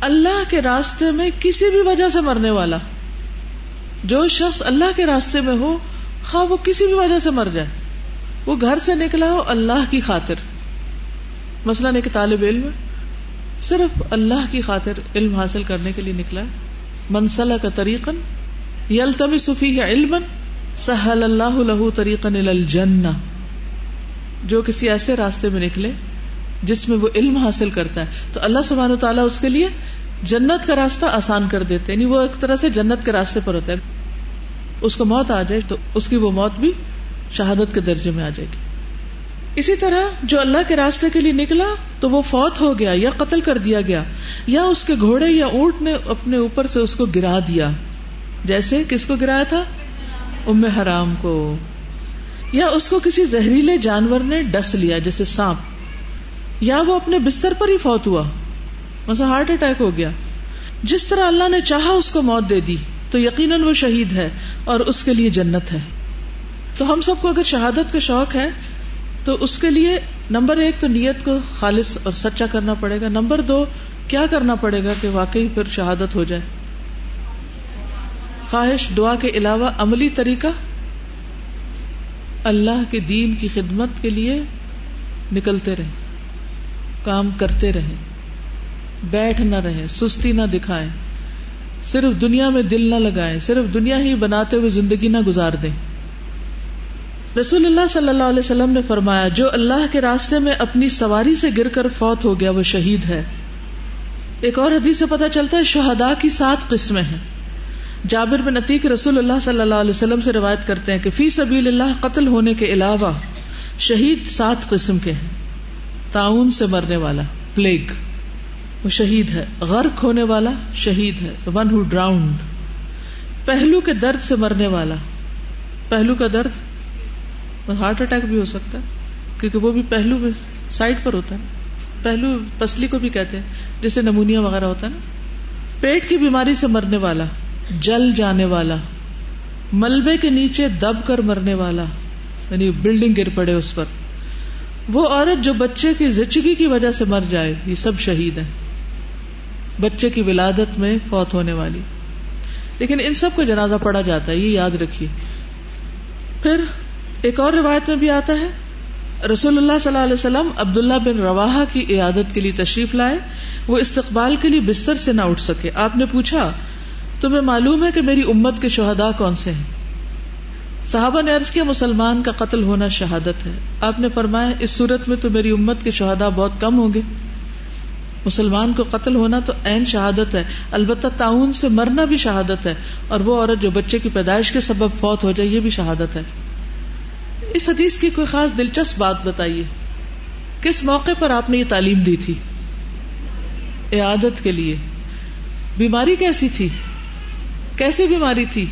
اللہ کے راستے میں کسی بھی وجہ سے مرنے والا، جو شخص اللہ کے راستے میں ہو، خواہ وہ کسی بھی وجہ سے مر جائے۔ وہ گھر سے نکلا ہو اللہ کی خاطر۔ مثلاً ایک طالب علم صرف اللہ کی خاطر علم حاصل کرنے کے لیے نکلا ہے۔ منسلح کا طریقن یلتمی صفی ہے علم سہل اللہ لہو طریقن الجنہ۔ جو کسی ایسے راستے میں نکلے جس میں وہ علم حاصل کرتا ہے، تو اللہ سبحانہ تعالیٰ اس کے لیے جنت کا راستہ آسان کر دیتے یعنی وہ ایک طرح سے جنت کے راستے پر ہوتا ہے۔ اس کو موت آ جائے تو اس کی وہ موت بھی شہادت کے درجے میں آ جائے گی۔ اسی طرح جو اللہ کے راستے کے لیے نکلا تو وہ فوت ہو گیا یا قتل کر دیا گیا، یا اس کے گھوڑے یا اونٹ نے اپنے اوپر سے اس کو گرا دیا۔ جیسے کس کو گرایا تھا؟ ام حرام کو۔ یا اس کو کسی زہریلے جانور نے ڈس لیا، جیسے سانپ، یا وہ اپنے بستر پر ہی فوت ہوا، مثلا ہارٹ اٹیک ہو گیا۔ جس طرح اللہ نے چاہا اس کو موت دے دی، تو یقیناً وہ شہید ہے اور اس کے لیے جنت ہے۔ تو ہم سب کو اگر شہادت کا شوق ہے، تو اس کے لیے نمبر ایک تو نیت کو خالص اور سچا کرنا پڑے گا۔ نمبر دو، کیا کرنا پڑے گا کہ واقعی پھر شہادت ہو جائے؟ خواہش، دعا کے علاوہ عملی طریقہ؟ اللہ کے دین کی خدمت کے لیے نکلتے رہیں، کام کرتے رہیں، بیٹھ نہ رہیں، سستی نہ دکھائیں، صرف دنیا میں دل نہ لگائیں، صرف دنیا ہی بناتے ہوئے زندگی نہ گزار دیں۔ رسول اللہ صلی اللہ علیہ وسلم نے فرمایا، جو اللہ کے راستے میں اپنی سواری سے گر کر فوت ہو گیا، وہ شہید ہے۔ ایک اور حدیث سے پتا چلتا ہے شہدا کی سات قسمیں ہیں۔ جابر بن عتیق رسول اللہ صلی اللہ علیہ وسلم سے روایت کرتے ہیں کہ فی سبیل اللہ قتل ہونے کے علاوہ شہید سات قسم کے ہیں۔ تعاون سے مرنے والا پلیگ وہ شہید ہے۔ غرق ہونے والا، شہید ہے۔ ون ہو ڈراؤنڈ پہلو کے درد سے مرنے والا۔ پہلو کا درد ہارٹ اٹیک بھی ہو سکتا ہے، کیونکہ وہ بھی پہلو میں سائڈ پر ہوتا ہے۔ پہلو پسلی کو بھی کہتے ہیں، جیسے نمونیا وغیرہ ہوتا ہے نا۔ پیٹ کی بیماری سے مرنے والا۔ جل جانے والا، ملبے کے نیچے دب کر مرنے والا یعنی بلڈنگ گر پڑے اس پر۔ وہ عورت جو بچے کی زچگی کی وجہ سے مر جائے، یہ سب شہید ہیں۔ بچے کی ولادت میں فوت ہونے والی۔ لیکن ان سب کو جنازہ پڑا جاتا ہے، یہ یاد رکھیے۔ پھر ایک اور روایت میں بھی آتا ہے، رسول اللہ صلی اللہ علیہ وسلم عبداللہ بن روا کی عیادت کے لیے تشریف لائے، وہ استقبال کے لیے بستر سے نہ اٹھ سکے۔ آپ نے پوچھا تمہیں معلوم ہے کہ میری امت کے شہدا کون سے ہیں؟ صحابہ نے عرض کیا، مسلمان کا قتل ہونا شہادت ہے۔ آپ نے فرمایا، اس صورت میں تو میری امت کے شہدا بہت کم ہوں گے۔ مسلمان کو قتل ہونا تو عین شہادت ہے۔ البتہ تعاون سے مرنا بھی شہادت ہے اور وہ عورت جو بچے کی پیدائش کے سبب فوت ہو جائے، یہ بھی شہادت ہے۔ اس حدیث کی کوئی خاص دلچسپ بات بتائیے۔ کس موقع پر آپ نے یہ تعلیم دی تھی؟ عیادت کے لیے۔ بیماری کیسی تھی؟ کیسی بیماری تھی؟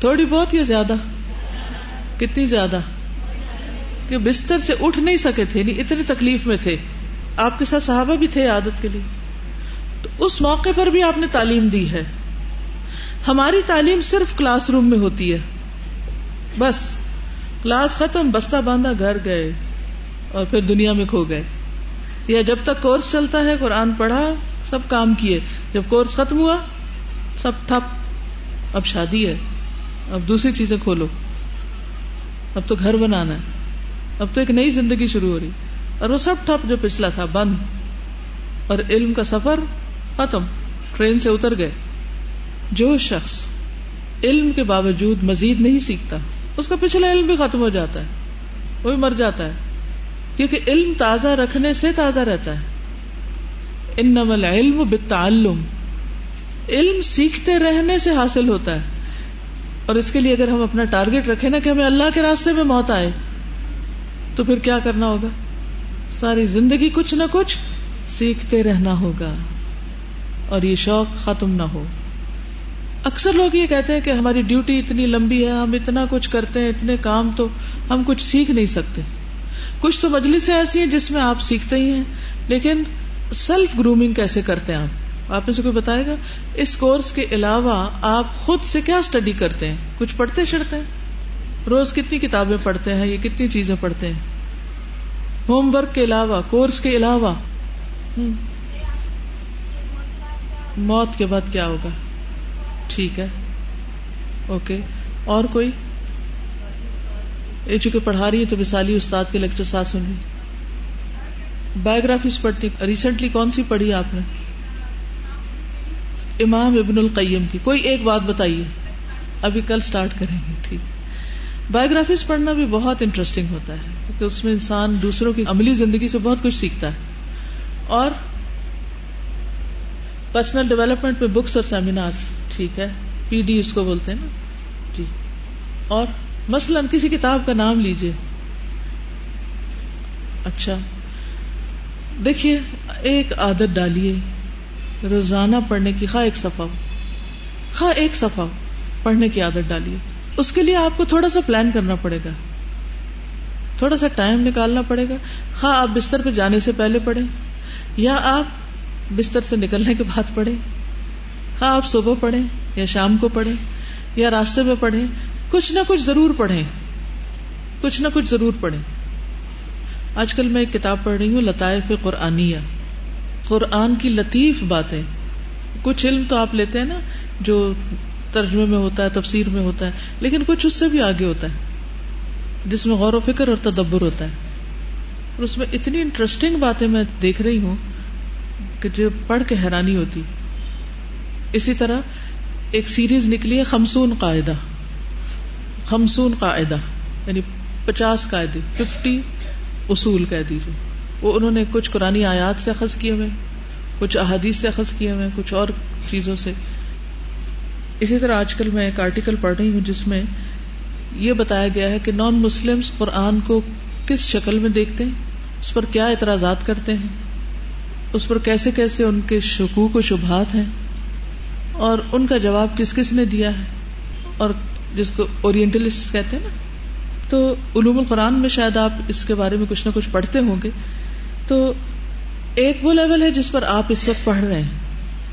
تھوڑی بہت یا زیادہ؟ کتنی زیادہ؟ کہ بستر سے اٹھ نہیں سکے تھے نہیں اتنی تکلیف میں تھے۔ آپ کے ساتھ صحابہ بھی تھے عادت کے لیے۔ تو اس موقع پر بھی آپ نے تعلیم دی ہے۔ ہماری تعلیم صرف کلاس روم میں ہوتی ہے۔ بس، کلاس ختم، بستہ باندھا، گھر گئے اور پھر دنیا میں کھو گئے۔ یا جب تک کورس چلتا ہے، قرآن پڑھا، سب کام کیے۔ جب کورس ختم ہوا، سب ٹھپ۔ اب شادی ہے، اب دوسری چیزیں کھولو۔ اب تو گھر بنانا ہے۔ اب تو ایک نئی زندگی شروع ہو رہی۔ اور وہ سب ٹھپ جو پچھلا تھا، بند۔ اور علم کا سفر ختم۔ ٹرین سے اتر گئے۔ جو شخص علم کے باوجود مزید نہیں سیکھتا، اس کا پچھلا علم بھی ختم ہو جاتا ہے۔ وہ بھی مر جاتا ہے۔ کیونکہ علم تازہ رکھنے سے تازہ رہتا ہے۔ ان نمل علم بالتعلم۔ علم سیکھتے رہنے سے حاصل ہوتا ہے۔ اور اس کے لیے اگر ہم اپنا ٹارگیٹ رکھیں نا کہ ہمیں اللہ کے راستے میں موت آئے، تو پھر کیا کرنا ہوگا؟ ساری زندگی کچھ نہ کچھ سیکھتے رہنا ہوگا۔ اور یہ شوق ختم نہ ہو۔ اکثر لوگ یہ کہتے ہیں کہ ہماری ڈیوٹی اتنی لمبی ہے، ہم اتنا کچھ کرتے ہیں، اتنے کام تو ہم کچھ سیکھ نہیں سکتے۔ کچھ تو مجلس ایسی ہیں جس میں آپ سیکھتے ہی ہیں، لیکن سیلف گرومنگ کیسے کرتے ہیں آپ؟ آپ میں سے کوئی بتائے گا؟ اس کورس کے علاوہ آپ خود سے کیا اسٹڈی کرتے ہیں؟ کچھ پڑھتے چڑھتے ہیں؟ روز کتنی کتابیں پڑھتے ہیں یہ کتنی چیزیں پڑھتے ہیں؟ ہوم ورک کے علاوہ، کورس کے علاوہ؟ موت کے بعد کیا ہوگا؟ ٹھیک ہے۔ اوکے۔ اور کوئی؟ یہ چونکہ پڑھا رہی ہے تو مثالی استاد کے لیکچر ساتھ سن رہی بایوگرافیز پڑھتی ریسنٹلی کون سی پڑھی آپ نے؟ امام ابن القیم کی۔ کوئی ایک بات بتائیے۔ ابھی کل سٹارٹ کریں گے، ٹھیک۔ بایوگرافیز پڑھنا بھی بہت انٹرسٹنگ ہوتا ہے، کیونکہ اس میں انسان دوسروں کی عملی زندگی سے بہت کچھ سیکھتا ہے۔ اور پرسنل ڈیولپمنٹ پہ بکس اور سیمینار ٹھیک ہے۔ پی ڈی اس کو بولتے ہیں نا۔ جی۔ اور مثلاً کسی کتاب کا نام لیجیے اچھا۔ دیکھیے، ایک عادت ڈالیے۔ روزانہ پڑھنے کی خواہ ایک صفحہ خواہ ایک صفحہ پڑھنے کی عادت ڈالیے۔ اس کے لیے آپ کو تھوڑا سا پلان کرنا پڑے گا۔ تھوڑا سا ٹائم نکالنا پڑے گا۔ خواہ آپ بستر پہ جانے سے پہلے پڑھیں۔ یا آپ بستر سے نکلنے کے بعد پڑھیں۔ ہاں آپ صبح پڑھیں یا شام کو پڑھیں یا راستے میں پڑھیں۔ کچھ نہ کچھ ضرور پڑھیں۔ کچھ نہ کچھ ضرور پڑھیں۔ آج کل میں ایک کتاب پڑھ رہی ہوں، لطائف قرآنیہ۔ قرآن کی لطیف باتیں۔ کچھ علم تو آپ لیتے ہیں نا، جو ترجمے میں ہوتا ہے، تفسیر میں ہوتا ہے، لیکن کچھ اس سے بھی آگے ہوتا ہے۔ جس میں غور و فکر اور تدبر ہوتا ہے۔ اور اس میں اتنی انٹرسٹنگ باتیں میں دیکھ رہی ہوں کہ جو پڑھ کے حیرانی ہوتی۔ اسی طرح ایک سیریز نکلی ہے، خمسون قاعدہ۔ خمسون قاعدہ یعنی پچاس قاعدے ففٹی اصول کہہ دیجیے وہ انہوں نے کچھ قرآن آیات سے اخذ کیے ہوئے، کچھ احادیث سے اخذ کیے ہوئے، کچھ اور چیزوں سے۔ اسی طرح آج کل میں ایک آرٹیکل پڑھ رہی ہوں جس میں یہ بتایا گیا ہے کہ نان مسلم قرآن کو کس شکل میں دیکھتے ہیں؟ اس پر کیا اعتراضات کرتے ہیں؟ اس پر کیسے کیسے ان کے شکوک و شبہات ہیں؟ اور ان کا جواب کس کس نے دیا ہے؟ اور جس کو اورینٹلسٹ کہتے ہیں نا، تو علوم القرآن میں شاید آپ اس کے بارے میں کچھ نہ کچھ پڑھتے ہوں گے۔ تو ایک وہ لیول ہے جس پر آپ اس وقت پڑھ رہے ہیں۔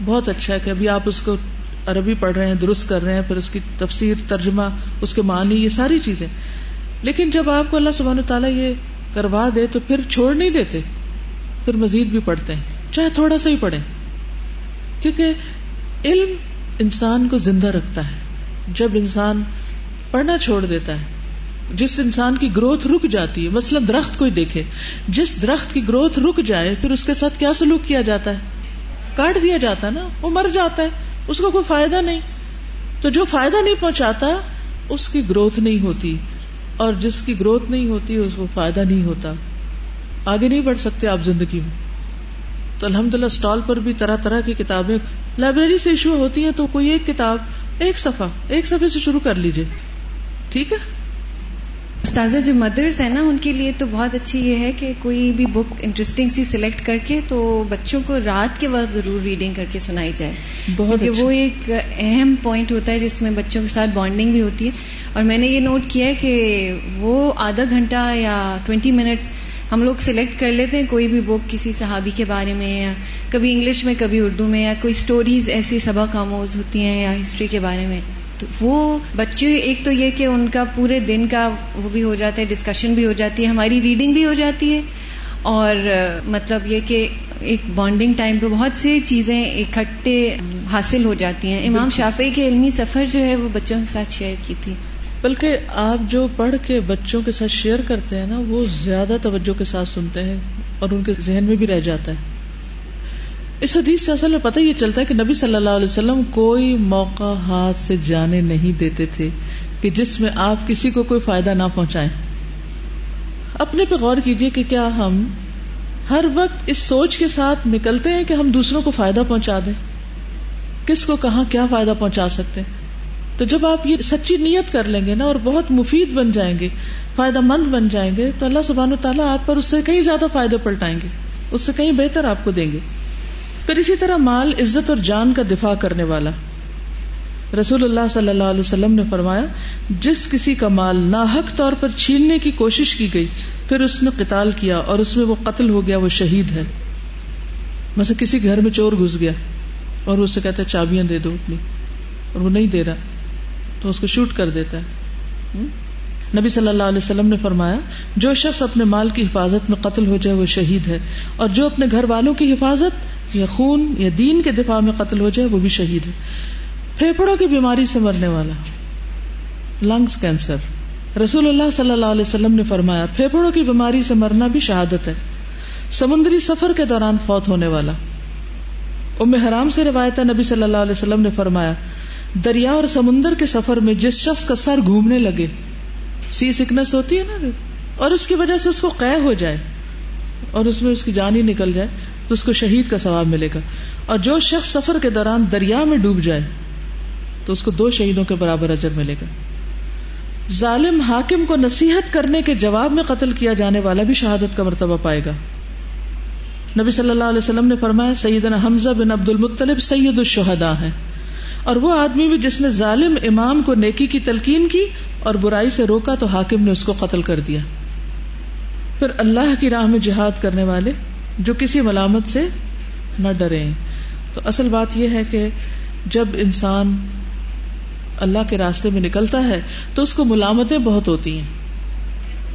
بہت اچھا ہے کہ ابھی آپ اس کو عربی پڑھ رہے ہیں، درست کر رہے ہیں، پھر اس کی تفسیر، ترجمہ، اس کے معنی، یہ ساری چیزیں۔ لیکن جب آپ کو اللہ سبحانہ تعالیٰ یہ کروا دے تو پھر چھوڑ نہیں دیتے۔ پھر مزید بھی پڑھتے ہیں۔ چاہے تھوڑا سا ہی پڑھیں۔ کیونکہ علم انسان کو زندہ رکھتا ہے۔ جب انسان پڑھنا چھوڑ دیتا ہے جس انسان کی گروتھ رک جاتی ہے، مثلا درخت کوئی دیکھے، جس درخت کی گروتھ رک جائے، پھر اس کے ساتھ کیا سلوک کیا جاتا ہے؟ کاٹ دیا جاتا ہے نا، وہ مر جاتا ہے، اس کو کوئی فائدہ نہیں۔ تو جو فائدہ نہیں پہنچاتا، اس کی گروتھ نہیں ہوتی۔ اور جس کی گروتھ نہیں ہوتی، اس کو فائدہ نہیں ہوتا۔ آگے نہیں بڑھ سکتے آپ زندگی میں۔ تو الحمد للہ اسٹال پر بھی طرح طرح کی کتابیں، لائبریری سے ایشو ہوتی ہیں تو کوئی ایک کتاب، ایک صفحہ، ایک صفحے سے شروع کر لیجیے ٹھیک ہے؟ استاذہ جو مدرس ہیں نا ان کے لیے تو بہت اچھی یہ ہے کہ کوئی بھی بک انٹرسٹنگ سی سلیکٹ کر کے تو بچوں کو رات کے وقت ضرور ریڈنگ کر کے سنائی جائے۔ بہت کیونکہ وہ ایک اہم پوائنٹ ہوتا ہے جس میں بچوں کے ساتھ بانڈنگ بھی ہوتی ہے۔ اور میں نے یہ نوٹ کیا ہے کہ وہ آدھا گھنٹہ یا ٹوینٹی منٹس ہم لوگ سلیکٹ کر لیتے ہیں کوئی بھی بک کسی صحابی کے بارے میں یا کبھی انگلش میں کبھی اردو میں یا کوئی سٹوریز ایسی سبق آموز ہوتی ہیں یا ہسٹری کے بارے میں۔ تو وہ بچے ایک تو یہ کہ ان کا پورے دن کا وہ بھی ہو جاتا ہے ڈسکشن بھی ہو جاتی ہے ہماری ریڈنگ بھی ہو جاتی ہے۔ اور مطلب یہ کہ ایک بانڈنگ ٹائم پہ بہت سی چیزیں اکٹھے حاصل ہو جاتی ہیں۔ امام شافی کے علمی سفر جو ہے وہ بچوں کے ساتھ شیئر کی تھی۔ بلکہ آپ جو پڑھ کے بچوں کے ساتھ شیئر کرتے ہیں نا وہ زیادہ توجہ کے ساتھ سنتے ہیں اور ان کے ذہن میں بھی رہ جاتا ہے۔ اس حدیث سے اصل میں پتہ یہ چلتا ہے کہ نبی صلی اللہ علیہ وسلم کوئی موقع ہاتھ سے جانے نہیں دیتے تھے کہ جس میں آپ کسی کو کوئی فائدہ نہ پہنچائیں۔ اپنے پہ غور کیجیے کہ کیا ہم ہر وقت اس سوچ کے ساتھ نکلتے ہیں کہ ہم دوسروں کو فائدہ پہنچا دیں۔ کس کو کہاں کیا فائدہ پہنچا سکتے ہیں؟ تو جب آپ یہ سچی نیت کر لیں گے نا اور بہت مفید بن جائیں گے، فائدہ مند بن جائیں گے، تو اللہ سبحان و تعالیٰ آپ پر اس سے کہیں زیادہ فائدے پلٹائیں گے، اس سے کہیں بہتر آپ کو دیں گے۔ پھر اسی طرح مال عزت اور جان کا دفاع کرنے والا۔ رسول اللہ صلی اللہ علیہ وسلم نے فرمایا، جس کسی کا مال ناحق طور پر چھیننے کی کوشش کی گئی، پھر اس نے قتال کیا اور اس میں وہ قتل ہو گیا، وہ شہید ہے۔ مثلا کسی گھر میں چور گھس گیا اور اسے کہتا ہے، چابیاں دے دو اپنی۔ اور وہ نہیں دے رہا، تو اس کو شوٹ کر دیتا ہے۔ نبی صلی اللہ علیہ وسلم نے فرمایا، جو شخص اپنے مال کی حفاظت میں قتل ہو جائے، وہ شہید ہے۔ اور جو اپنے گھر والوں کی حفاظت یا خون یا دین کے دفاع میں قتل ہو جائے، وہ بھی شہید ہے۔ پھیپڑوں کی بیماری سے مرنے والا۔ Lungs cancer. رسول اللہ صلی اللہ علیہ وسلم نے فرمایا پھیپڑوں کی بیماری سے مرنا بھی شہادت ہے۔ سمندری سفر کے دوران فوت ہونے والا۔ ام حرام سے روایت نبی صلی اللہ علیہ وسلم نے فرمایا، دریا اور سمندر کے سفر میں جس شخص کا سر گھومنے لگے سی سکنس ہوتی ہے نا، اور اس کی وجہ سے اس کو قے ہو جائے، اور اس میں اس کی جان ہی نکل جائے۔ تو اس کو شہید کا ثواب ملے گا۔ اور جو شخص سفر کے دوران دریا میں ڈوب جائے، تو اس کو دو شہیدوں کے برابر اجر ملے گا۔ ظالم حاکم کو نصیحت کرنے کے جواب میں قتل کیا جانے والا بھی شہادت کا مرتبہ پائے گا۔ نبی صلی اللہ علیہ وسلم نے فرمایا، سیدنا حمزہ بن عبد المطلب سید الشہدا ہے اور وہ آدمی بھی جس نے ظالم امام کو نیکی کی تلقین کی اور برائی سے روکا، تو حاکم نے اس کو قتل کر دیا۔ پھر اللہ کی راہ میں جہاد کرنے والے جو کسی ملامت سے نہ ڈرے تو اصل بات یہ ہے کہ جب انسان اللہ کے راستے میں نکلتا ہے تو اس کو ملامتیں بہت ہوتی ہیں۔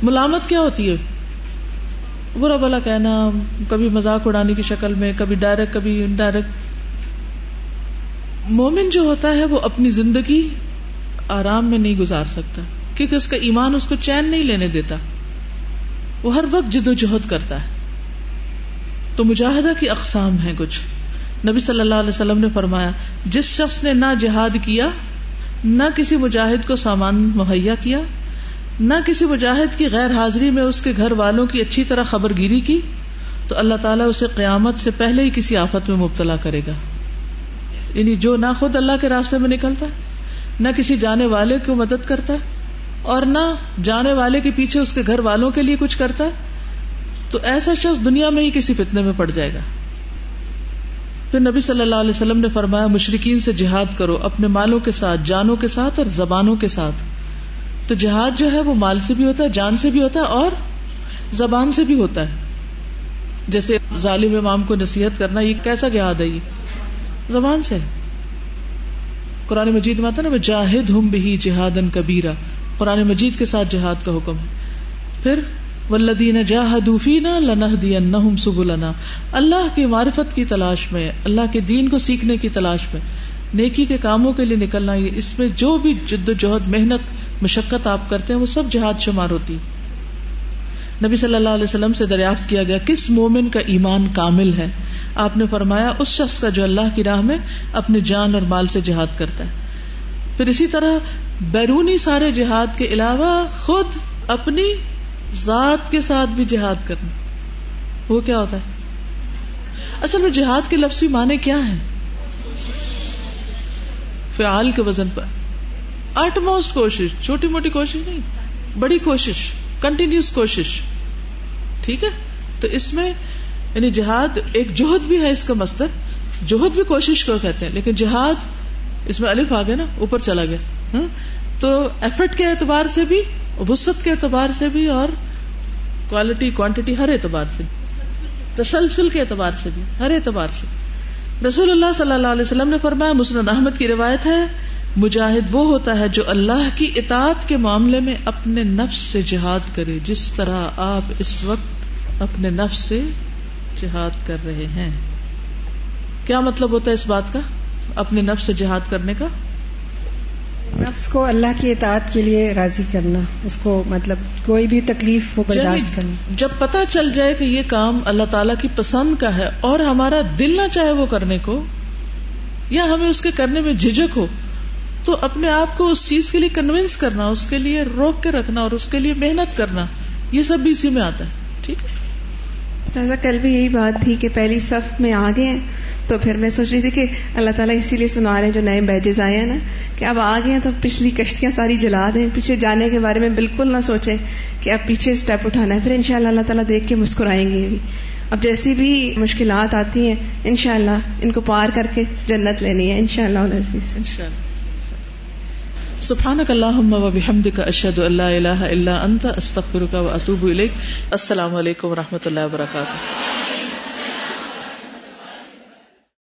ملامت کیا ہوتی ہے؟ برا بلا کہنا کبھی مذاق اڑانے کی شکل میں، کبھی ڈائریکٹ کبھی انڈائریکٹ مومن جو ہوتا ہے وہ اپنی زندگی آرام میں نہیں گزار سکتا، کیونکہ اس کا ایمان اس کو چین نہیں لینے دیتا۔ وہ ہر وقت جد و جہد کرتا ہے۔ تو مجاہدہ کی اقسام ہے کچھ۔ نبی صلی اللہ علیہ وسلم نے فرمایا، جس شخص نے نہ جہاد کیا، نہ کسی مجاہد کو سامان مہیا کیا، نہ کسی مجاہد کی غیر حاضری میں اس کے گھر والوں کی اچھی طرح خبر گیری کی، تو اللہ تعالیٰ اسے قیامت سے پہلے ہی کسی آفت میں مبتلا کرے گا۔ یعنی جو نہ خود اللہ کے راستے میں نکلتا ہے نہ کسی جانے والے کو مدد کرتا ہے اور نہ جانے والے کے پیچھے اس کے گھر والوں کے لیے کچھ کرتا ہے تو ایسا شخص دنیا میں ہی کسی فتنے میں پڑ جائے گا۔ پھر نبی صلی اللہ علیہ وسلم نے فرمایا مشرقین سے جہاد کرو، اپنے مالوں کے ساتھ، جانوں کے ساتھ اور زبانوں کے ساتھ۔ تو جہاد جو ہے وہ مال سے بھی ہوتا ہے، جان سے بھی ہوتا ہے اور زبان سے بھی ہوتا ہے۔ جیسے ظالم امام کو نصیحت کرنا، یہ کیسا جہاد ہے یہ؟ زبان سے۔ قرآن مجید میں آتا نا جاہد ہم بھی جہاد کبیرا قرآن مجید کے ساتھ جہاد کا حکم ہے۔ پھر ولدین جاہدوفینا سب اللہ کی معرفت کی تلاش میں، اللہ کے دین کو سیکھنے کی تلاش میں۔ نیکی کے کاموں کے لیے نکلنا، یہ اس میں جو بھی جد و جہد، محنت، مشقت آپ کرتے ہیں، وہ سب جہاد شمار ہوتی۔ نبی صلی اللہ علیہ وسلم سے دریافت کیا گیا، کس مومن کا ایمان کامل ہے؟ آپ نے فرمایا، اس شخص کا جو اللہ کی راہ میں اپنی جان اور مال سے جہاد کرتا ہے۔ پھر اسی طرح بیرونی سارے جہاد کے علاوہ خود اپنی ذات کے ساتھ بھی جہاد کرنا۔ وہ کیا ہوتا ہے؟ اصل میں جہاد کے لفظی معنی کیا ہے فعال کے وزن پر۔ آٹ موسٹ کوشش، چھوٹی موٹی کوشش نہیں، بڑی کوشش کنٹینیوس کوشش۔ ٹھیک ہے؟ تو اس میں یعنی جہاد ایک جوہد بھی ہے اس کا مستر جوہد بھی کوشش کو کہتے ہیں، لیکن جہاد اس میں الف آ گیا نا، اوپر چلا گیا۔ تو ایفرٹ کے اعتبار سے بھی وسط کے اعتبار سے بھی اور کوالٹی کوانٹٹی ہر اعتبار سے تسلسل کے اعتبار سے بھی، ہر اعتبار سے۔ رسول اللہ صلی اللہ علیہ وسلم نے فرمایا، مسند احمد کی روایت ہے، مجاہد وہ ہوتا ہے جو اللہ کی اطاعت کے معاملے میں اپنے نفس سے جہاد کرے، جس طرح آپ اس وقت اپنے نفس سے جہاد کر رہے ہیں۔ کیا مطلب ہوتا ہے اس بات کا؟ اپنے نفس سے جہاد کرنے کا؟ نفس کو اللہ کی اطاعت کے لیے راضی کرنا اس کو مطلب کوئی بھی تکلیف کو برداشت کرنا۔ جب پتا چل جائے کہ یہ کام اللہ تعالیٰ کی پسند کا ہے اور ہمارا دل نہ چاہے وہ کرنے کو یا ہمیں اس کے کرنے میں جھجک ہو تو اپنے آپ کو اس چیز کے لیے کنوینس کرنا اس کے لیے روک کے رکھنا اور اس کے لیے محنت کرنا یہ سب بھی اسی میں آتا ہے۔ ٹھیک ہے؟ کل بھی یہی بات تھی کہ پہلی صف میں آگے ہیں، تو پھر میں سوچ رہی تھی کہ اللہ تعالیٰ اسی لیے سنا رہے ہیں، جو نئے بیجز آئے ہیں نا، کہ اب آ گئے ہیں تو پچھلی کشتیاں ساری جلا دیں۔ پیچھے جانے کے بارے میں بالکل نہ سوچیں کہ اب پیچھے اسٹیپ اٹھانا ہے۔ پھر انشاءاللہ اللہ تعالیٰ دیکھ کے مسکرائیں گے بھی۔ اب جیسی بھی مشکلات آتی ہیں، انشاءاللہ ان کو پار کر کے جنت لینی ہے، انشاءاللہ شاء اللہ سبحانک اللہم و بحمدک اشہد اللہ الہ الا انت، استغفرک و اتوب اليك السلام علیکم و رحمۃ اللہ وبرکاتہ۔